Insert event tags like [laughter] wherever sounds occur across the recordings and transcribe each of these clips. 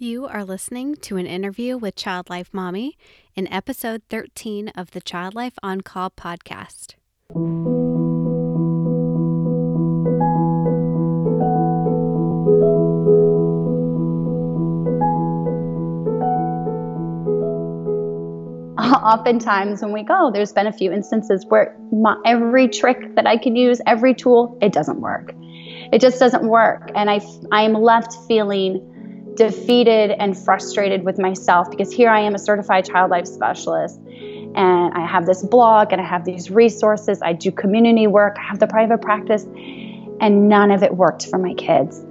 You are listening to an interview with Child Life Mommy in episode 13 of the Child Life On Call podcast. [laughs] Oftentimes, when we go, there's been a few instances where my, every trick that I can use, every tool, it doesn't work. It just doesn't work. And I, I am left feeling defeated and frustrated with myself because here I am a certified child life specialist and I have this blog and I have these resources. I do community work, I have the private practice, and none of it worked for my kids.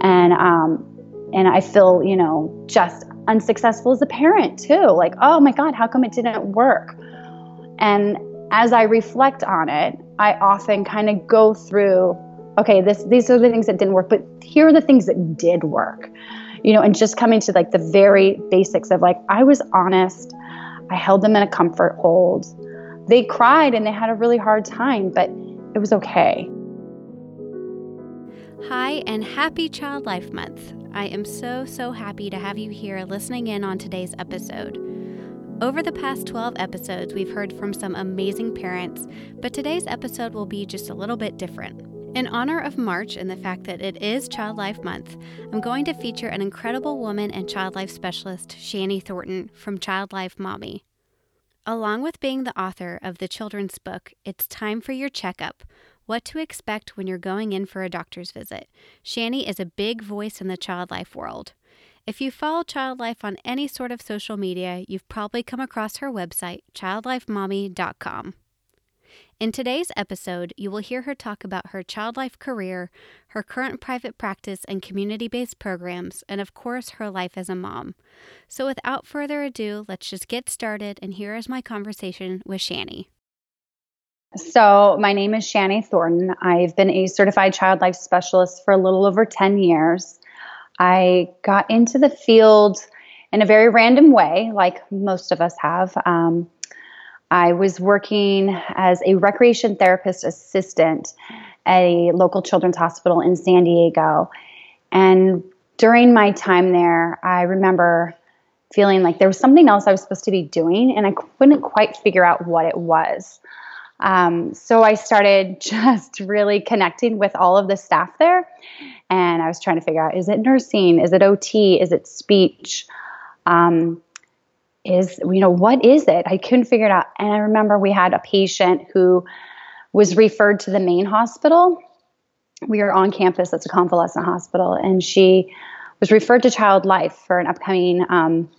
And um, and I feel, you know, just unsuccessful as a parent too. Like, oh my God, how come it didn't work? And as I reflect on it, I often kind of go through, okay, this these are the things that didn't work, but here are the things that did work you know, and just coming to like the very basics of like, I was honest. I held them in a comfort hold. They cried and they had a really hard time, but it was okay. Hi, and happy Child Life Month. I am so, so happy to have you here listening in on today's episode. Over the past 12 episodes, we've heard from some amazing parents, but today's episode will be just a little bit different. In honor of March and the fact that it is Child Life Month, I'm going to feature an incredible woman and child life specialist, Shani Thornton from Child Life Mommy. Along with being the author of the children's book, It's Time for Your Checkup What to Expect When You're Going In for a Doctor's Visit, Shani is a big voice in the child life world. If you follow Child Life on any sort of social media, you've probably come across her website, childlifemommy.com. In today's episode, you will hear her talk about her child life career, her current private practice and community based programs, and of course, her life as a mom. So, without further ado, let's just get started. And here is my conversation with Shani. So, my name is Shani Thornton. I've been a certified child life specialist for a little over 10 years. I got into the field in a very random way, like most of us have. Um, I was working as a recreation therapist assistant at a local children's hospital in San Diego. And during my time there, I remember feeling like there was something else I was supposed to be doing, and I couldn't quite figure out what it was. Um, so I started [laughs] just really connecting with all of the staff there, and I was trying to figure out is it nursing? Is it OT? Is it speech? Um, is, you know, what is it? I couldn't figure it out. And I remember we had a patient who was referred to the main hospital. We were on campus, that's a convalescent hospital, and she was referred to Child Life for an upcoming um,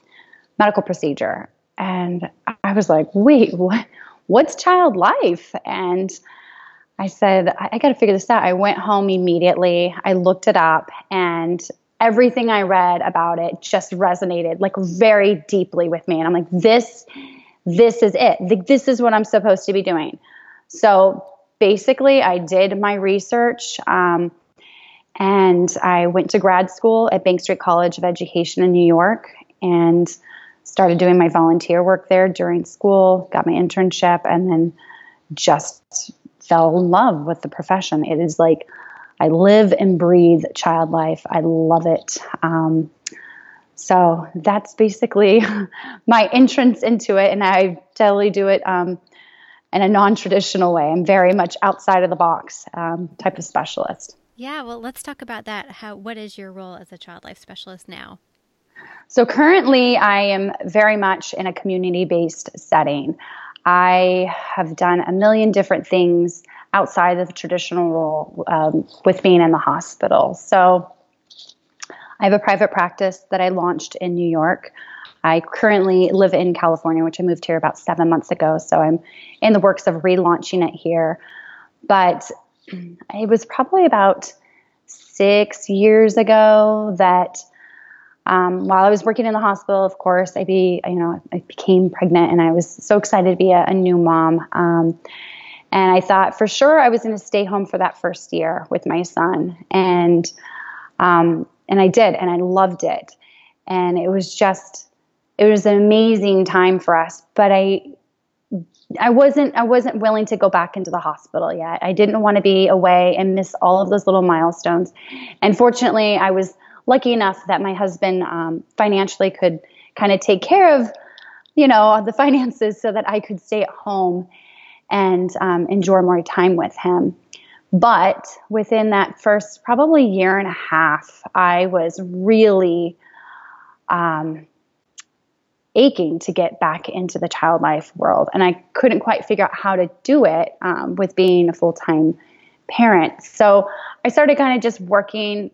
medical procedure. And I was like, wait, what? What's Child Life? And I said, I, I got to figure this out. I went home immediately. I looked it up, and everything I read about it just resonated like very deeply with me. And I'm like, this, this is it. This is what I'm supposed to be doing. So basically, I did my research. Um, and I went to grad school at Bank Street College of Education in New York and started doing my volunteer work there during school, got my internship, and then just fell in love with the profession. It is like I live and breathe child life. I love it. Um, so that's basically [laughs] my entrance into it, and I totally do it um, in a non-traditional way. I'm very much outside of the box um, type of specialist. Yeah, well, let's talk about that. How what is your role as a child life specialist now? So currently, I am very much in a community-based setting. I have done a million different things outside of the traditional role um, with being in the hospital. So I have a private practice that I launched in New York. I currently live in California, which I moved here about seven months ago. So I'm in the works of relaunching it here. But [clears throat] it was probably about six years ago that um, while I was working in the hospital, of course, I be you know I became pregnant, and I was so excited to be a, a new mom. Um, and I thought for sure I was going to stay home for that first year with my son. And, um, and I did, and I loved it. And it was just, it was an amazing time for us. But I, I wasn't, I wasn't willing to go back into the hospital yet. I didn't want to be away and miss all of those little milestones. And fortunately, I was lucky enough that my husband um, financially could kind of take care of, you know, the [laughs] finances so that I could stay at home and um, enjoy more time with him. But within that first probably year and a half, I was really um, aching to get back into the child life world. And I couldn't quite figure out how to do it um, with being a full time parent. So I started kind of just working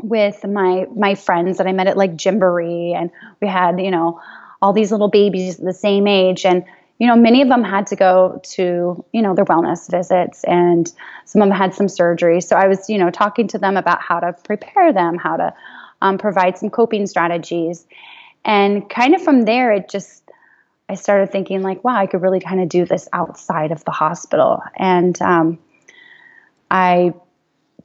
with my my friends that I met at like Gymboree, and we had you know all these little babies the same age, and you know many of them had to go to you know their wellness visits, and some of them had some surgery. So I was you know talking to them about how to prepare them, how to um, provide some coping strategies, and kind of from there it just I started thinking like, wow, I could really kind of do this outside of the hospital, and um, I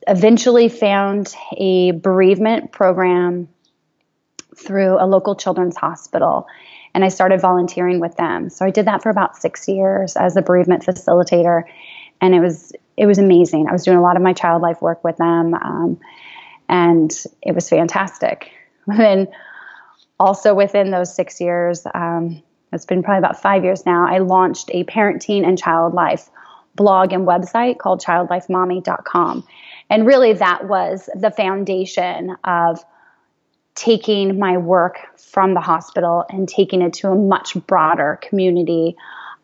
eventually found a bereavement program through a local children's hospital and I started volunteering with them. So I did that for about 6 years as a bereavement facilitator and it was it was amazing. I was doing a lot of my child life work with them um, and it was fantastic. [laughs] And then also within those 6 years um, it's been probably about 5 years now, I launched a parenting and child life blog and website called childlifemommy.com. And really, that was the foundation of taking my work from the hospital and taking it to a much broader community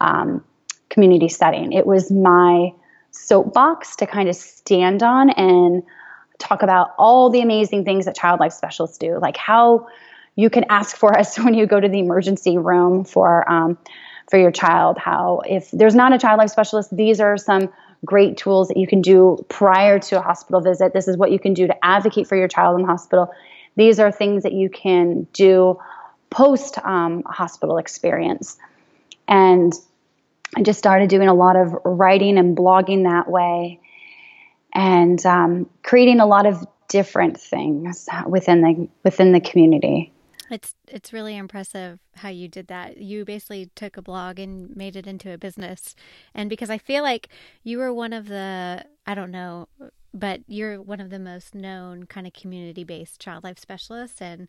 um, community setting. It was my soapbox to kind of stand on and talk about all the amazing things that child life specialists do, like how you can ask for us [laughs] when you go to the emergency room for um, for your child. How if there's not a child life specialist, these are some great tools that you can do prior to a hospital visit. This is what you can do to advocate for your child in hospital. These are things that you can do post um, hospital experience. And I just started doing a lot of writing and blogging that way and um, creating a lot of different things within the within the community. It's it's really impressive how you did that. You basically took a blog and made it into a business. And because I feel like you were one of the I don't know, but you're one of the most known kind of community-based child life specialists and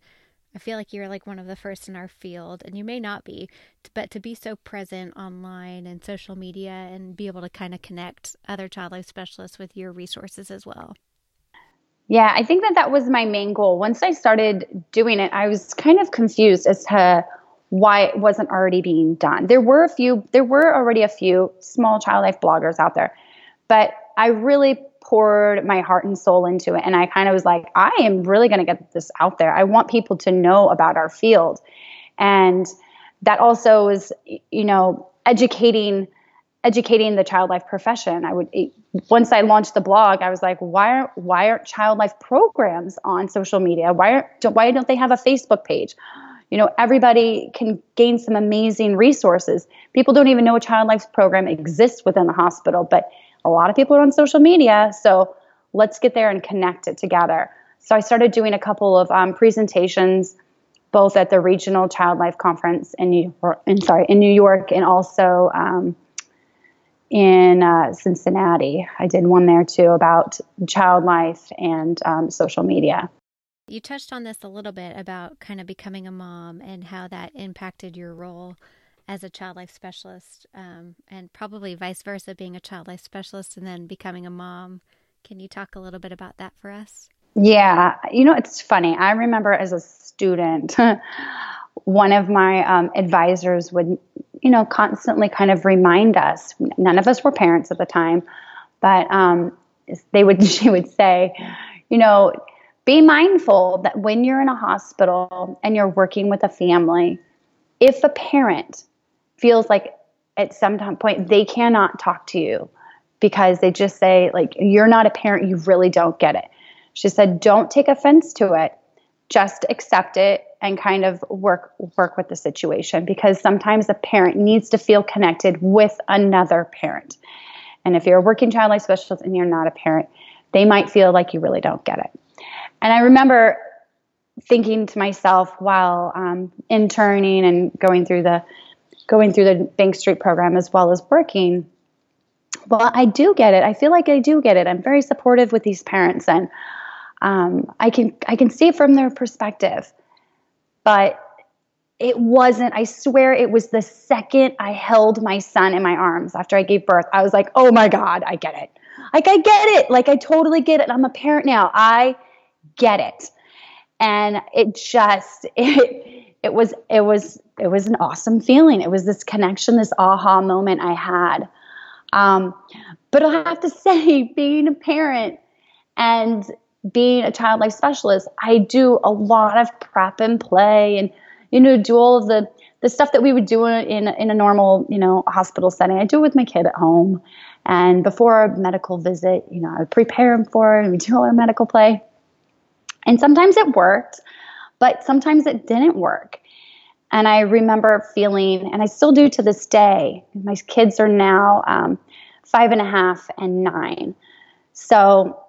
I feel like you're like one of the first in our field and you may not be, but to be so present online and social media and be able to kind of connect other child life specialists with your resources as well. Yeah, I think that that was my main goal. Once I started doing it, I was kind of confused as to why it wasn't already being done. There were a few, there were already a few small child life bloggers out there, but I really poured my heart and soul into it. And I kind of was like, I am really going to get this out there. I want people to know about our field. And that also was, you know, educating educating the child life profession. I would once I launched the blog, I was like, why aren't why aren't child life programs on social media? Why aren't why don't they have a Facebook page? You know, everybody can gain some amazing resources. People don't even know a child life program exists within the hospital, but a lot of people are on social media. So let's get there and connect it together. So I started doing a couple of um, presentations, both at the regional child life conference in New York, in, sorry in New York, and also um, in uh, Cincinnati. I did one there too about child life and um, social media. You touched on this a little bit about kind of becoming a mom and how that impacted your role as a child life specialist, um, and probably vice versa, being a child life specialist and then becoming a mom. Can you talk a little bit about that for us? Yeah, you know, it's funny. I remember as a student, [laughs] one of my um, advisors would you know, constantly kind of remind us. None of us were parents at the time, but um, they would, [laughs] she would say, you know, be mindful that when you're in a hospital and you're working with a family, if a parent feels like at some point they cannot talk to you because they just say like you're not a parent you really don't get it she said don't take offense to it just accept it and kind of work work with the situation because sometimes a parent needs to feel connected with another parent. And if you're a working child life specialist and you're not a parent, they might feel like you really don't get it. And I remember thinking to myself while um, interning and going through the going through the Bank Street program as well as working. Well, I do get it. I feel like I do get it. I'm very supportive with these parents and um, I can I can see it from their perspective, but it wasn't. I swear, it was the second I held my son in my arms after I gave birth. I was like, "Oh my god, I get it! Like I get it! Like I totally get it. I'm a parent now. I get it." And it just [laughs] it it was it was it was an awesome feeling. It was this connection, this aha moment I had. Um, but I have to [laughs] say, being a parent and being a child life specialist, I do a lot of prep and play and, you know, do all of the, the stuff that we would do in, in a normal, you know, hospital setting. I do it with my kid at home. And before a medical visit, you know, I would prepare him for it and we do all our medical play. And sometimes it worked, but sometimes it didn't work. And I remember feeling, and I still do to this day, my kids are now um, five and a half and nine. So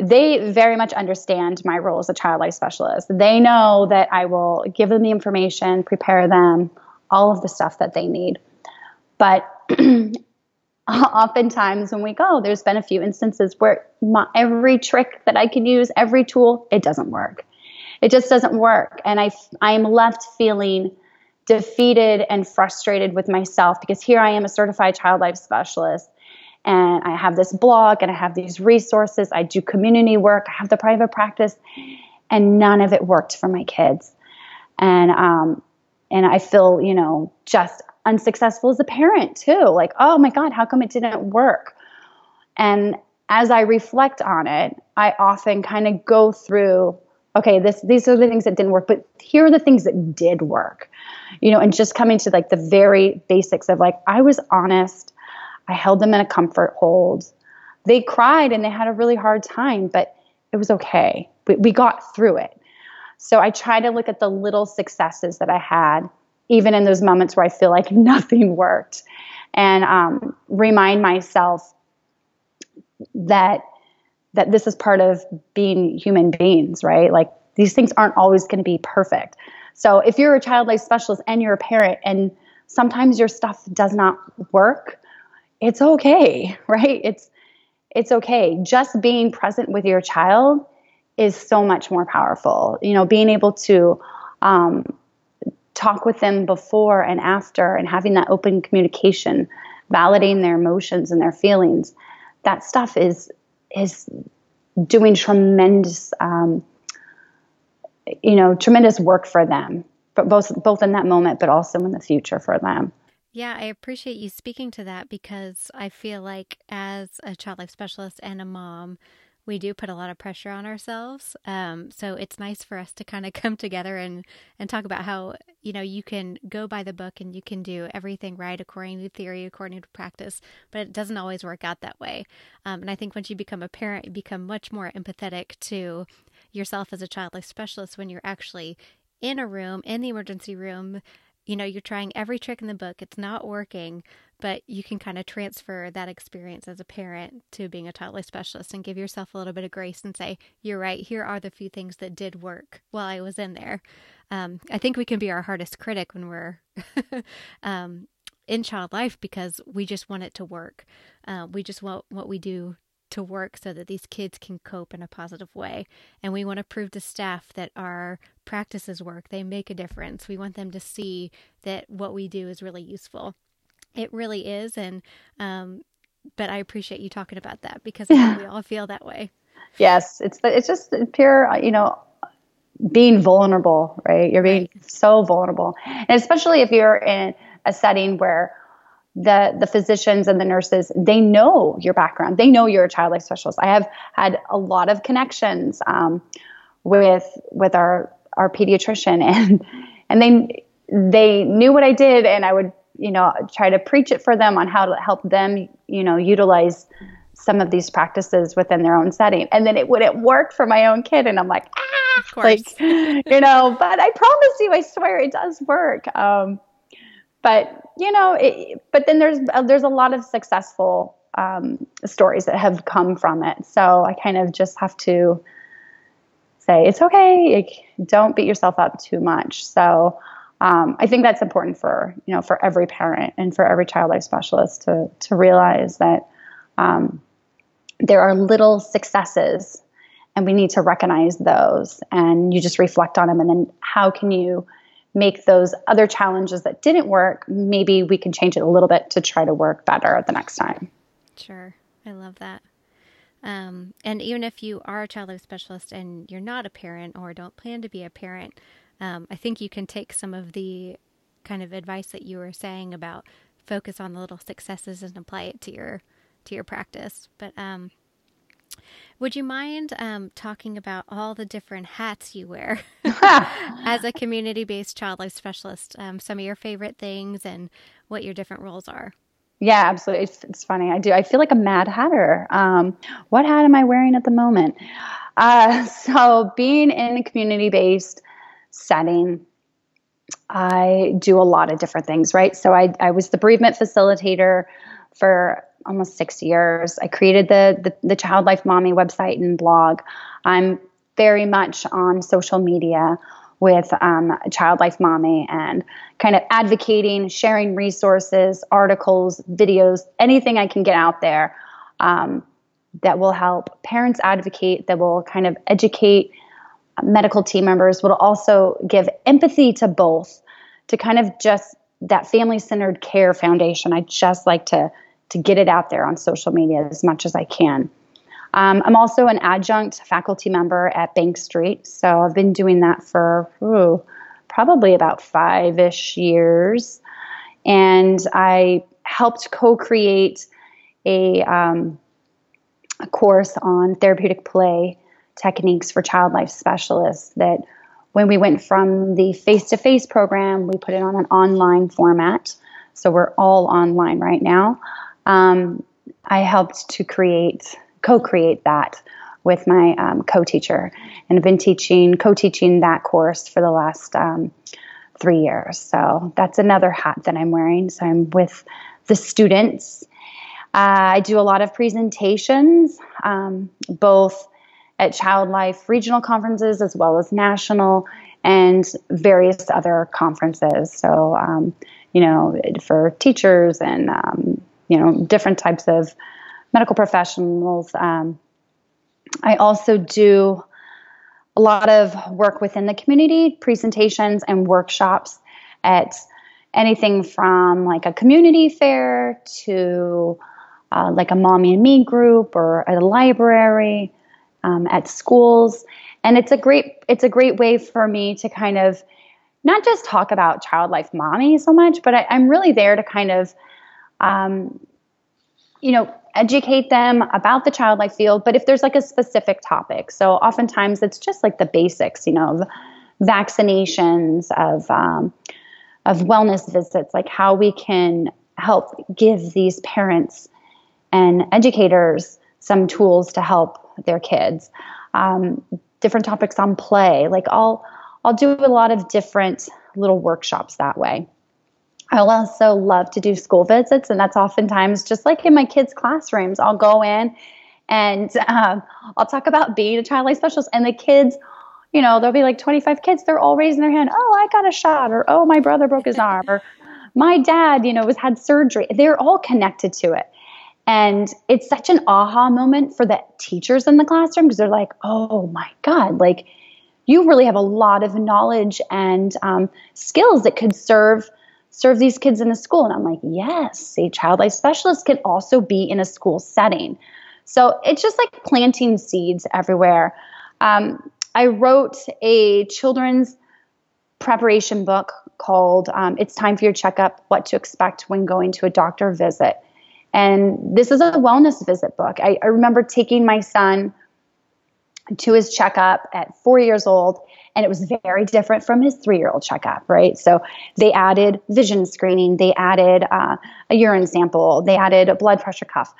they very much understand my role as a child life specialist. They know that I will give them the information, prepare them, all of the stuff that they need. But [clears throat] oftentimes when we go, there's been a few instances where my, every trick that I can use, every tool, it doesn't work. It just doesn't work. And I, I'm left feeling defeated and frustrated with myself because here I am a certified child life specialist and I have this blog and I have these resources. I do community work, I have the private practice, and none of it worked for my kids. And um, and I feel, you know, just unsuccessful as a parent too. Like, oh my God, how come it didn't work? And as I reflect on it, I often kind of go through, okay, this these are the things that didn't work, but here are the things that did work. You know, and just coming to like the very basics of like I was honest I held them in a comfort hold. They cried and they had a really hard time, but it was okay. We, we got through it. So I try to look at the little successes that I had, even in those moments where I feel like [laughs] nothing worked, and um, remind myself that that this is part of being human beings, right? Like these things aren't always going to be perfect. So if you're a child life specialist and you're a parent, and sometimes your stuff does not work, it's okay, [laughs] right? It's it's okay. Just being present with your child is so much more powerful. You know, being able to um, talk with them before and after, and having that open communication, validating their emotions and their feelings. That stuff is is doing tremendous, um, you know, tremendous work for them, but both both in that moment, but also in the future for them. Yeah, I appreciate you speaking to that because I feel like as a child life specialist and a mom, we do put a lot of pressure on ourselves. Um, so it's nice for us to kind of [laughs] come together and, and talk about how, you know, you can go by the book and you can do everything right according to theory, according to practice, but it doesn't always work out that way. Um, and I think once you become a parent, you become much more empathetic to yourself as a child life specialist when you're actually in a room, in the emergency room, you know, you're trying every trick in the book, it's not working, but you can kind of transfer that experience as a parent to being a child life specialist and give yourself a little bit of grace and say, you're right, here are the few things that did work while I was in there. Um, I think we can be our hardest critic when we're [laughs] um, in child life because we just want it to work. Uh, we just want what we do to work so that these kids can cope in a positive way. And we want to prove to staff that our practices work, they make a difference. We want them to see that what we do is really useful. It really is. And, um, but I appreciate you talking about that because we [laughs] all feel that way. Yes, it's it's just pure, you know, being vulnerable, right? You're being right. so vulnerable, and especially if you're in a setting where the the physicians and the nurses they know your background. They know you're a child life specialist. I have had a lot of connections um, with with our our pediatrician [laughs] and and they they knew what i did and i would you know try to preach it for them on how to help them you know utilize some of these practices within their own setting. And then it wouldn't work for my own kid and i'm like ah [laughs] like you know but i promise you i swear it does work. Um, but you know, it, but then there's uh, there's a lot of successful um, stories that have come from it. So I kind of just have to say it's okay. Like, Don't beat yourself up too much. So um, I think that's important for you know for every parent and for every child life specialist to to realize that um, there are little successes and we need to recognize those and you just reflect on them and then how can you make those other challenges that didn't work maybe we can change it a little bit to try to work better the next time. Sure. I love that. Um, and even if you are a child life specialist and you're not a parent or don't plan to be a parent um, i think you can take some of the kind of advice that you were saying about focus on the little successes and apply it to your to your practice. But um, would you mind um, talking about all the different hats you wear [laughs] as a community based child life specialist? Um, some of your favorite things and what your different roles are. Yeah, absolutely. It's, it's funny. I do. I feel like a mad hatter. Um, what hat am I wearing at the moment? Uh, [laughs] so, being in a community based setting, I do a lot of different things, right? So, I, I was the bereavement facilitator for almost six years. I created the, the, the Child Life Mommy website and blog. I'm very much on social media with um, Child Life Mommy and kind of advocating, sharing resources, articles, videos, anything I can get out there um, that will help parents advocate, that will kind of educate medical team members, will also give empathy to both, to kind of just that family centered care foundation. I just like to to get it out there on social media as much as I can. Um, I'm also an adjunct faculty member at Bank Street, so I've been doing that for ooh, probably about five ish years. And I helped co create a, um, a course on therapeutic play techniques for child life specialists that when we went from the face to face program, we put it on an online format. So we're all online right now um, I helped to create, co-create that with my um, co-teacher, and have been teaching, co-teaching that course for the last um, three years. So that's another hat that I'm wearing. So I'm with the students. Uh, I do a lot of presentations, um, both at Child Life regional conferences as well as national and various other conferences. So, um, you know, for teachers and um, you know different types of medical professionals. Um, I also do a lot of work within the community, presentations and workshops at anything from like a community fair to uh, like a mommy and me group or a library, um, at schools, and it's a great it's a great way for me to kind of not just talk about child life mommy so much, but I, I'm really there to kind of um, you know, educate them about the child life field, but if there's like a specific topic. So oftentimes it's just like the basics, you know, of vaccinations, of um, of wellness visits, like how we can help give these parents and educators some tools to help their kids. Um, different topics on play, like I'll I'll do a lot of different little workshops that way. I also love to do school visits, and that's oftentimes just like in my kids' classrooms. I'll go in and um, I'll talk about being a child life specialist, and the kids, you know, there'll be like 25 kids. They're all raising their hand. Oh, I got a shot, or oh, my brother broke his arm, or my dad, you know, was had surgery. They're all connected to it. And it's such an aha moment for the teachers in the classroom because they're like, oh my God, like you really have a lot of knowledge and um, skills that could serve serve these kids in a school. And I'm like, yes, a child life specialist can also be in a school setting. So it's just like planting seeds everywhere. Um, I wrote a children's preparation book called um, It's Time for Your Checkup What to Expect When Going to a Doctor Visit. And this is a wellness visit book. I, I remember taking my son to his checkup at four years old and it was very different from his three year old checkup, right? So they added vision screening, they added uh, a urine sample, they added a blood pressure cuff.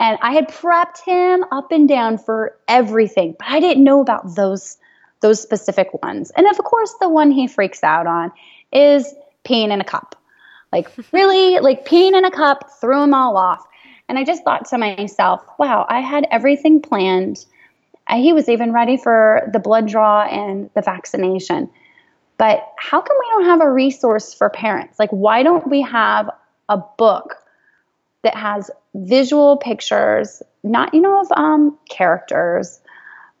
And I had prepped him up and down for everything, but I didn't know about those those specific ones. And of course, the one he freaks out on is peeing in a cup. Like [laughs] really, like peeing in a cup, threw him all off. And I just thought to myself, wow, I had everything planned he was even ready for the blood draw and the vaccination. But how come we don't have a resource for parents? Like, why don't we have a book that has visual pictures, not, you know, of um, characters,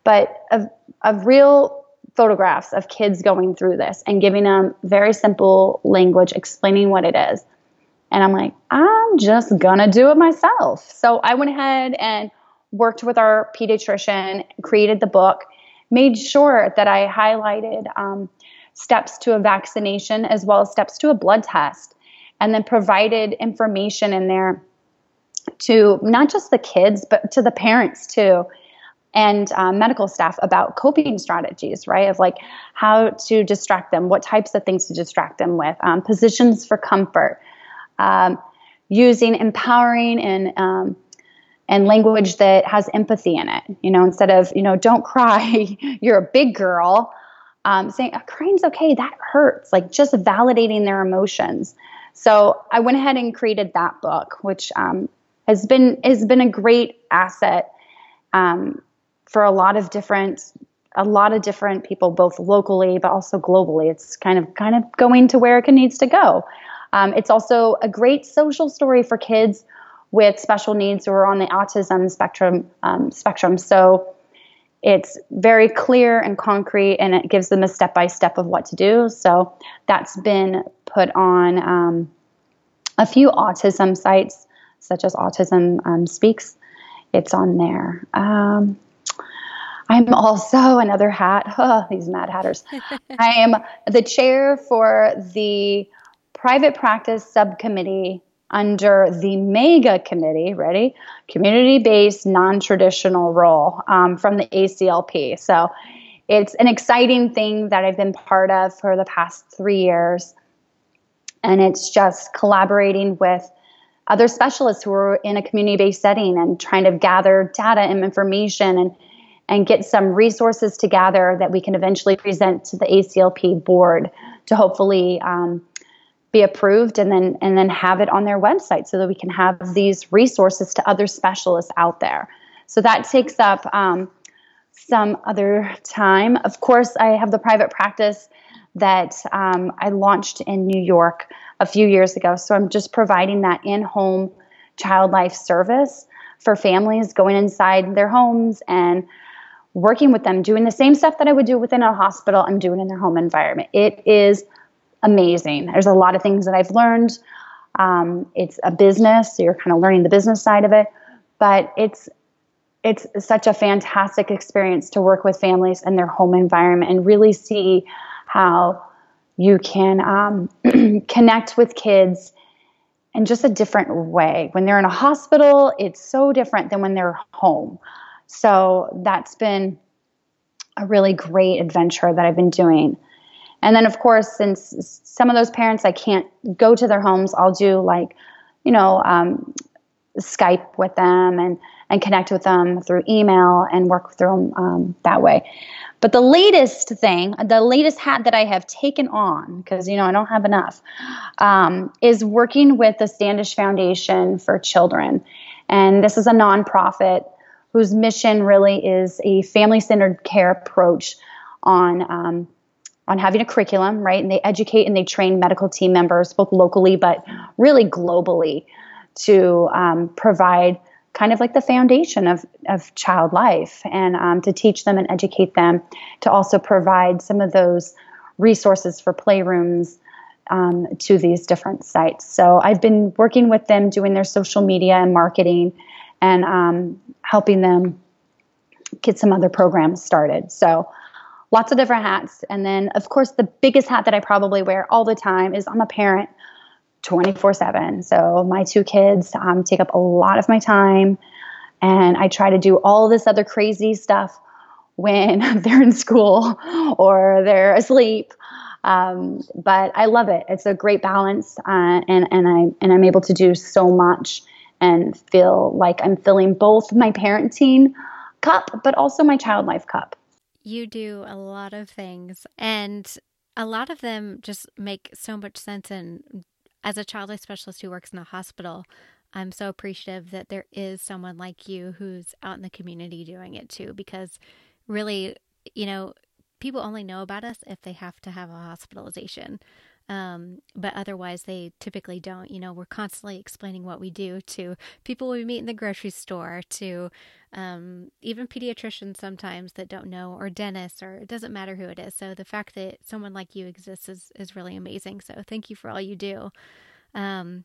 but of, of real photographs of kids going through this and giving them very simple language explaining what it is. And I'm like, I'm just gonna do it myself. So I went ahead and worked with our pediatrician, created the book, made sure that I highlighted um, steps to a vaccination as well as steps to a blood test, and then provided information in there to not just the kids, but to the parents too, and um, medical staff about coping strategies, right? Of like how to distract them, what types of things to distract them with, um, positions for comfort, um, using empowering and um, and language that has empathy in it. You know, instead of you know, don't cry, [laughs] you're a big girl. Um, saying crying's okay, that hurts. Like just validating their emotions. So I went ahead and created that book, which um, has been has been a great asset um, for a lot of different a lot of different people, both locally but also globally. It's kind of kind of going to where it needs to go. Um, it's also a great social story for kids with special needs who are on the autism spectrum um, spectrum. So it's very clear and concrete, and it gives them a step by step of what to do. So that's been put on um, a few autism sites, such as Autism um, Speaks. It's on there. Um, I'm also another hat. [laughs] Oh, these mad hatters. [laughs] I am the chair for the private practice subcommittee under the MEGA committee, ready? Community based non traditional role um, from the ACLP. So it's an exciting thing that I've been part of for the past three years. And it's just collaborating with other specialists who are in a community based setting and trying to gather data and information and and get some resources together that we can eventually present to the ACLP board to hopefully um, be approved and then and then have it on their website so that we can have these resources to other specialists out there. So that takes up um, some other time. Of course, I have the private practice that um, I launched in New York a few years ago. So I'm just providing that in-home child life service for families going inside their homes and working with them, doing the same stuff that I would do within a hospital, I'm doing in their home environment. It is amazing. There's a lot of things that I've learned. Um, it's a business, so you're kind of learning the business side of it, but it's it's such a fantastic experience to work with families in their home environment and really see how you can um, [clears throat] connect with kids in just a different way. When they're in a hospital, it's so different than when they're home. So that's been a really great adventure that I've been doing. And then, of course, since some of those parents I can't go to their homes, I'll do like, you know, um, Skype with them and and connect with them through email and work through them um, that way. But the latest thing, the latest hat that I have taken on, because you know I don't have enough, um, is working with the Standish Foundation for Children, and this is a nonprofit whose mission really is a family-centered care approach on um, on having a curriculum, right? And they educate and they train medical team members, both locally but really globally, to um, provide kind of like the foundation of, of child life and um, to teach them and educate them, to also provide some of those resources for playrooms um, to these different sites. So I've been working with them doing their social media and marketing and um, helping them get some other programs started. So lots of different hats. And then, of course, the biggest hat that I probably wear all the time is I'm a parent 24 7. So my two kids um, take up a lot of my time. And I try to do all this other crazy stuff when [laughs] they're in school or they're asleep. Um, but I love it. It's a great balance, uh, and and I and I'm able to do so much and feel like I'm filling both my parenting cup, but also my child life cup you do a lot of things, and a lot of them just make so much sense. And as a child life specialist who works in a hospital, I'm so appreciative that there is someone like you who's out in the community doing it too, because really, you know, people only know about us if they have to have a hospitalization. Um, but otherwise, they typically don't. You know, we're constantly explaining what we do to people we meet in the grocery store, to um, even pediatricians sometimes that don't know, or dentists, or it doesn't matter who it is. So the fact that someone like you exists is, is really amazing. So thank you for all you do. Um,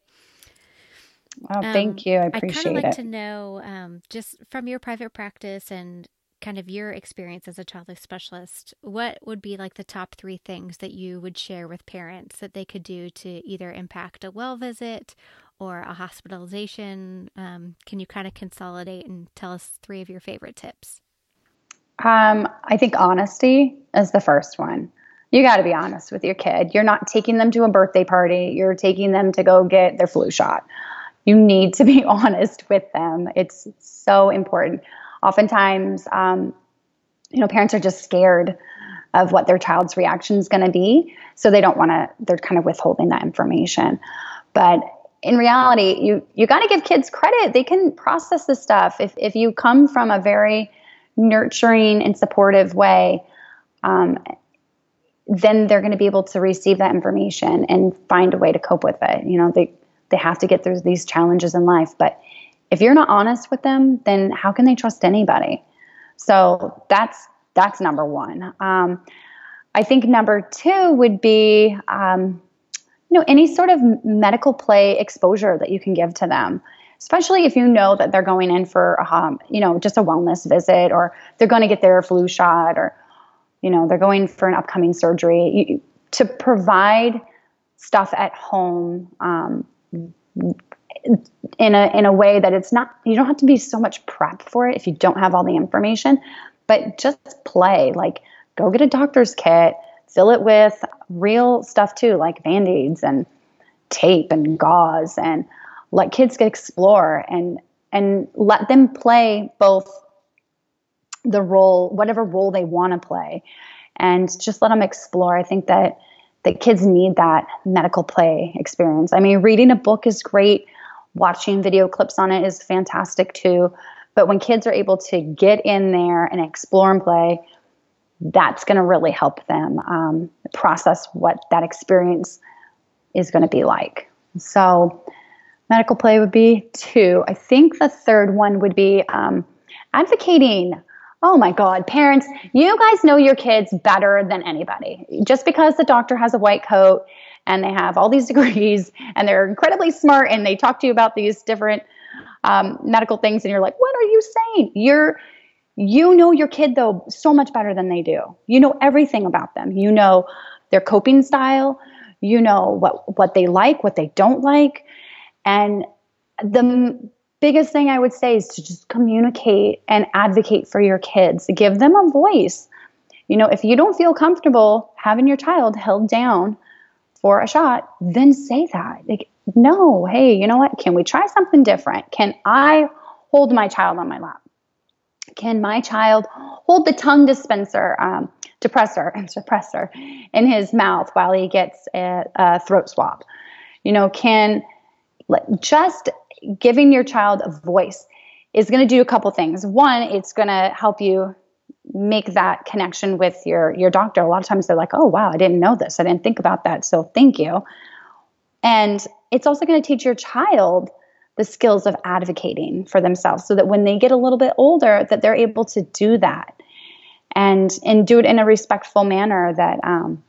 Oh, thank you. I appreciate I'd kind of like it. to know, um, just from your private practice and kind of your experience as a child life specialist, what would be like the top three things that you would share with parents that they could do to either impact a well visit or a hospitalization? Um, can you kind of consolidate and tell us three of your favorite tips? Um, I think honesty is the first one. You got to be honest with your kid. You're not taking them to a birthday party, you're taking them to go get their flu shot. You need to be [laughs] honest with them. It's so important oftentimes, um, you know, parents are just scared of what their child's reaction is going to be. So they don't want to, they're kind of withholding that information. But in reality, you, you got to give kids credit. They can process this stuff. If, if you come from a very nurturing and supportive way, um, then they're going to be able to receive that information and find a way to cope with it. You know, they, they have to get through these challenges in life. But if you're not honest with them, then how can they trust anybody? So that's that's number one. Um, I think number two would be, um, you know, any sort of medical play exposure that you can give to them, especially if you know that they're going in for, um, you know, just a wellness visit or they're going to get their flu shot or, you know, they're going for an upcoming surgery. You, to provide stuff at home um, in a in a way that it's not you don't have to be so much prep for it if you don't have all the information but just play like go get a doctor's kit fill it with real stuff too like band-aids and tape and gauze and let kids get explore and and let them play both the role whatever role they want to play and just let them explore. I think that that kids need that medical play experience. I mean reading a book is great watching video clips on it is fantastic too. But when kids are able to get in there and explore and play, that's going to really help them um, process what that experience is going to be like. So, medical play would be two. I think the third one would be um, advocating. Oh my God, parents, you guys know your kids better than anybody. Just because the doctor has a white coat and they have all these [laughs] degrees and they're incredibly smart and they talk to you about these different um, medical things and you're like what are you saying? You're you know your kid though so much better than they do. You know everything about them. You know their coping style. You know what what they like what they don't like. And the biggest thing i would say is to just communicate and advocate for your kids. Give them a voice. You know if you don't feel comfortable having your child held down for a shot, then say that. Like, no, hey, you know what? Can we try something different? Can I hold my child on my lap? Can my child hold the tongue dispenser, um, depressor, and [laughs] suppressor in his mouth while he gets a, a throat swab? You know, can just giving your child a voice is going to do a couple things. One, it's going to help you make that connection with your your doctor. A lot of times they're like oh wow i didn't know this. I didn't think about that so thank you. And it's also going to teach your child the skills of advocating for themselves so that when they get a little bit older that they're able to do that and and do it in a respectful manner that um,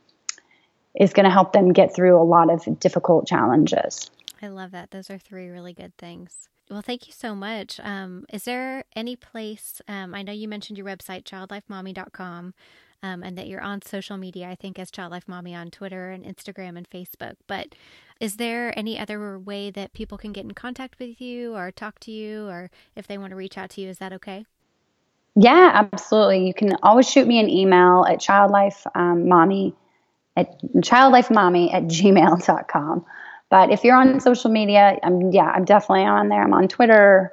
is going to help them get through a lot of difficult challenges. I love that. Those are three really good things well, thank you so much. Um, is there any place? Um, I know you mentioned your website, childlifemommy.com, um, and that you're on social media, I think, as Child Life Mommy on Twitter and Instagram and Facebook. But is there any other way that people can get in contact with you or talk to you, or if they want to reach out to you? Is that okay? Yeah, absolutely. You can always shoot me an email at childlifemommy at childlifemommy at gmail.com. But if you're on social media, I'm yeah, I'm definitely on there. I'm on Twitter,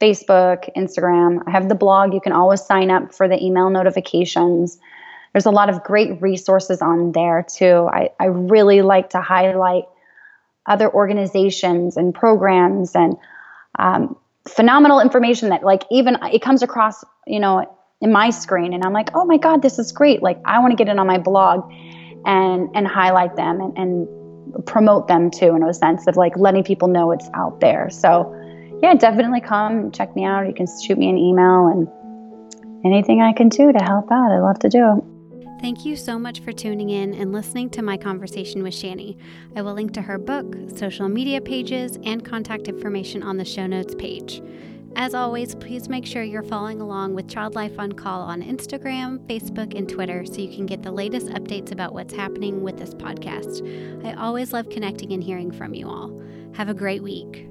Facebook, Instagram. I have the blog. You can always sign up for the email notifications. There's a lot of great resources on there too. I, I really like to highlight other organizations and programs and um, phenomenal information that like even it comes across, you know, in my screen and I'm like, oh my God, this is great. Like I want to get it on my blog. and and highlight them and, and promote them too in a sense of like letting people know it's out there. So yeah, definitely come check me out. You can shoot me an email and anything I can do to help out. I'd love to do. Thank you so much for tuning in and listening to my conversation with Shani. I will link to her book, social media pages, and contact information on the show notes page. As always, please make sure you're following along with Child Life on Call on Instagram, Facebook, and Twitter so you can get the latest updates about what's happening with this podcast. I always love connecting and hearing from you all. Have a great week.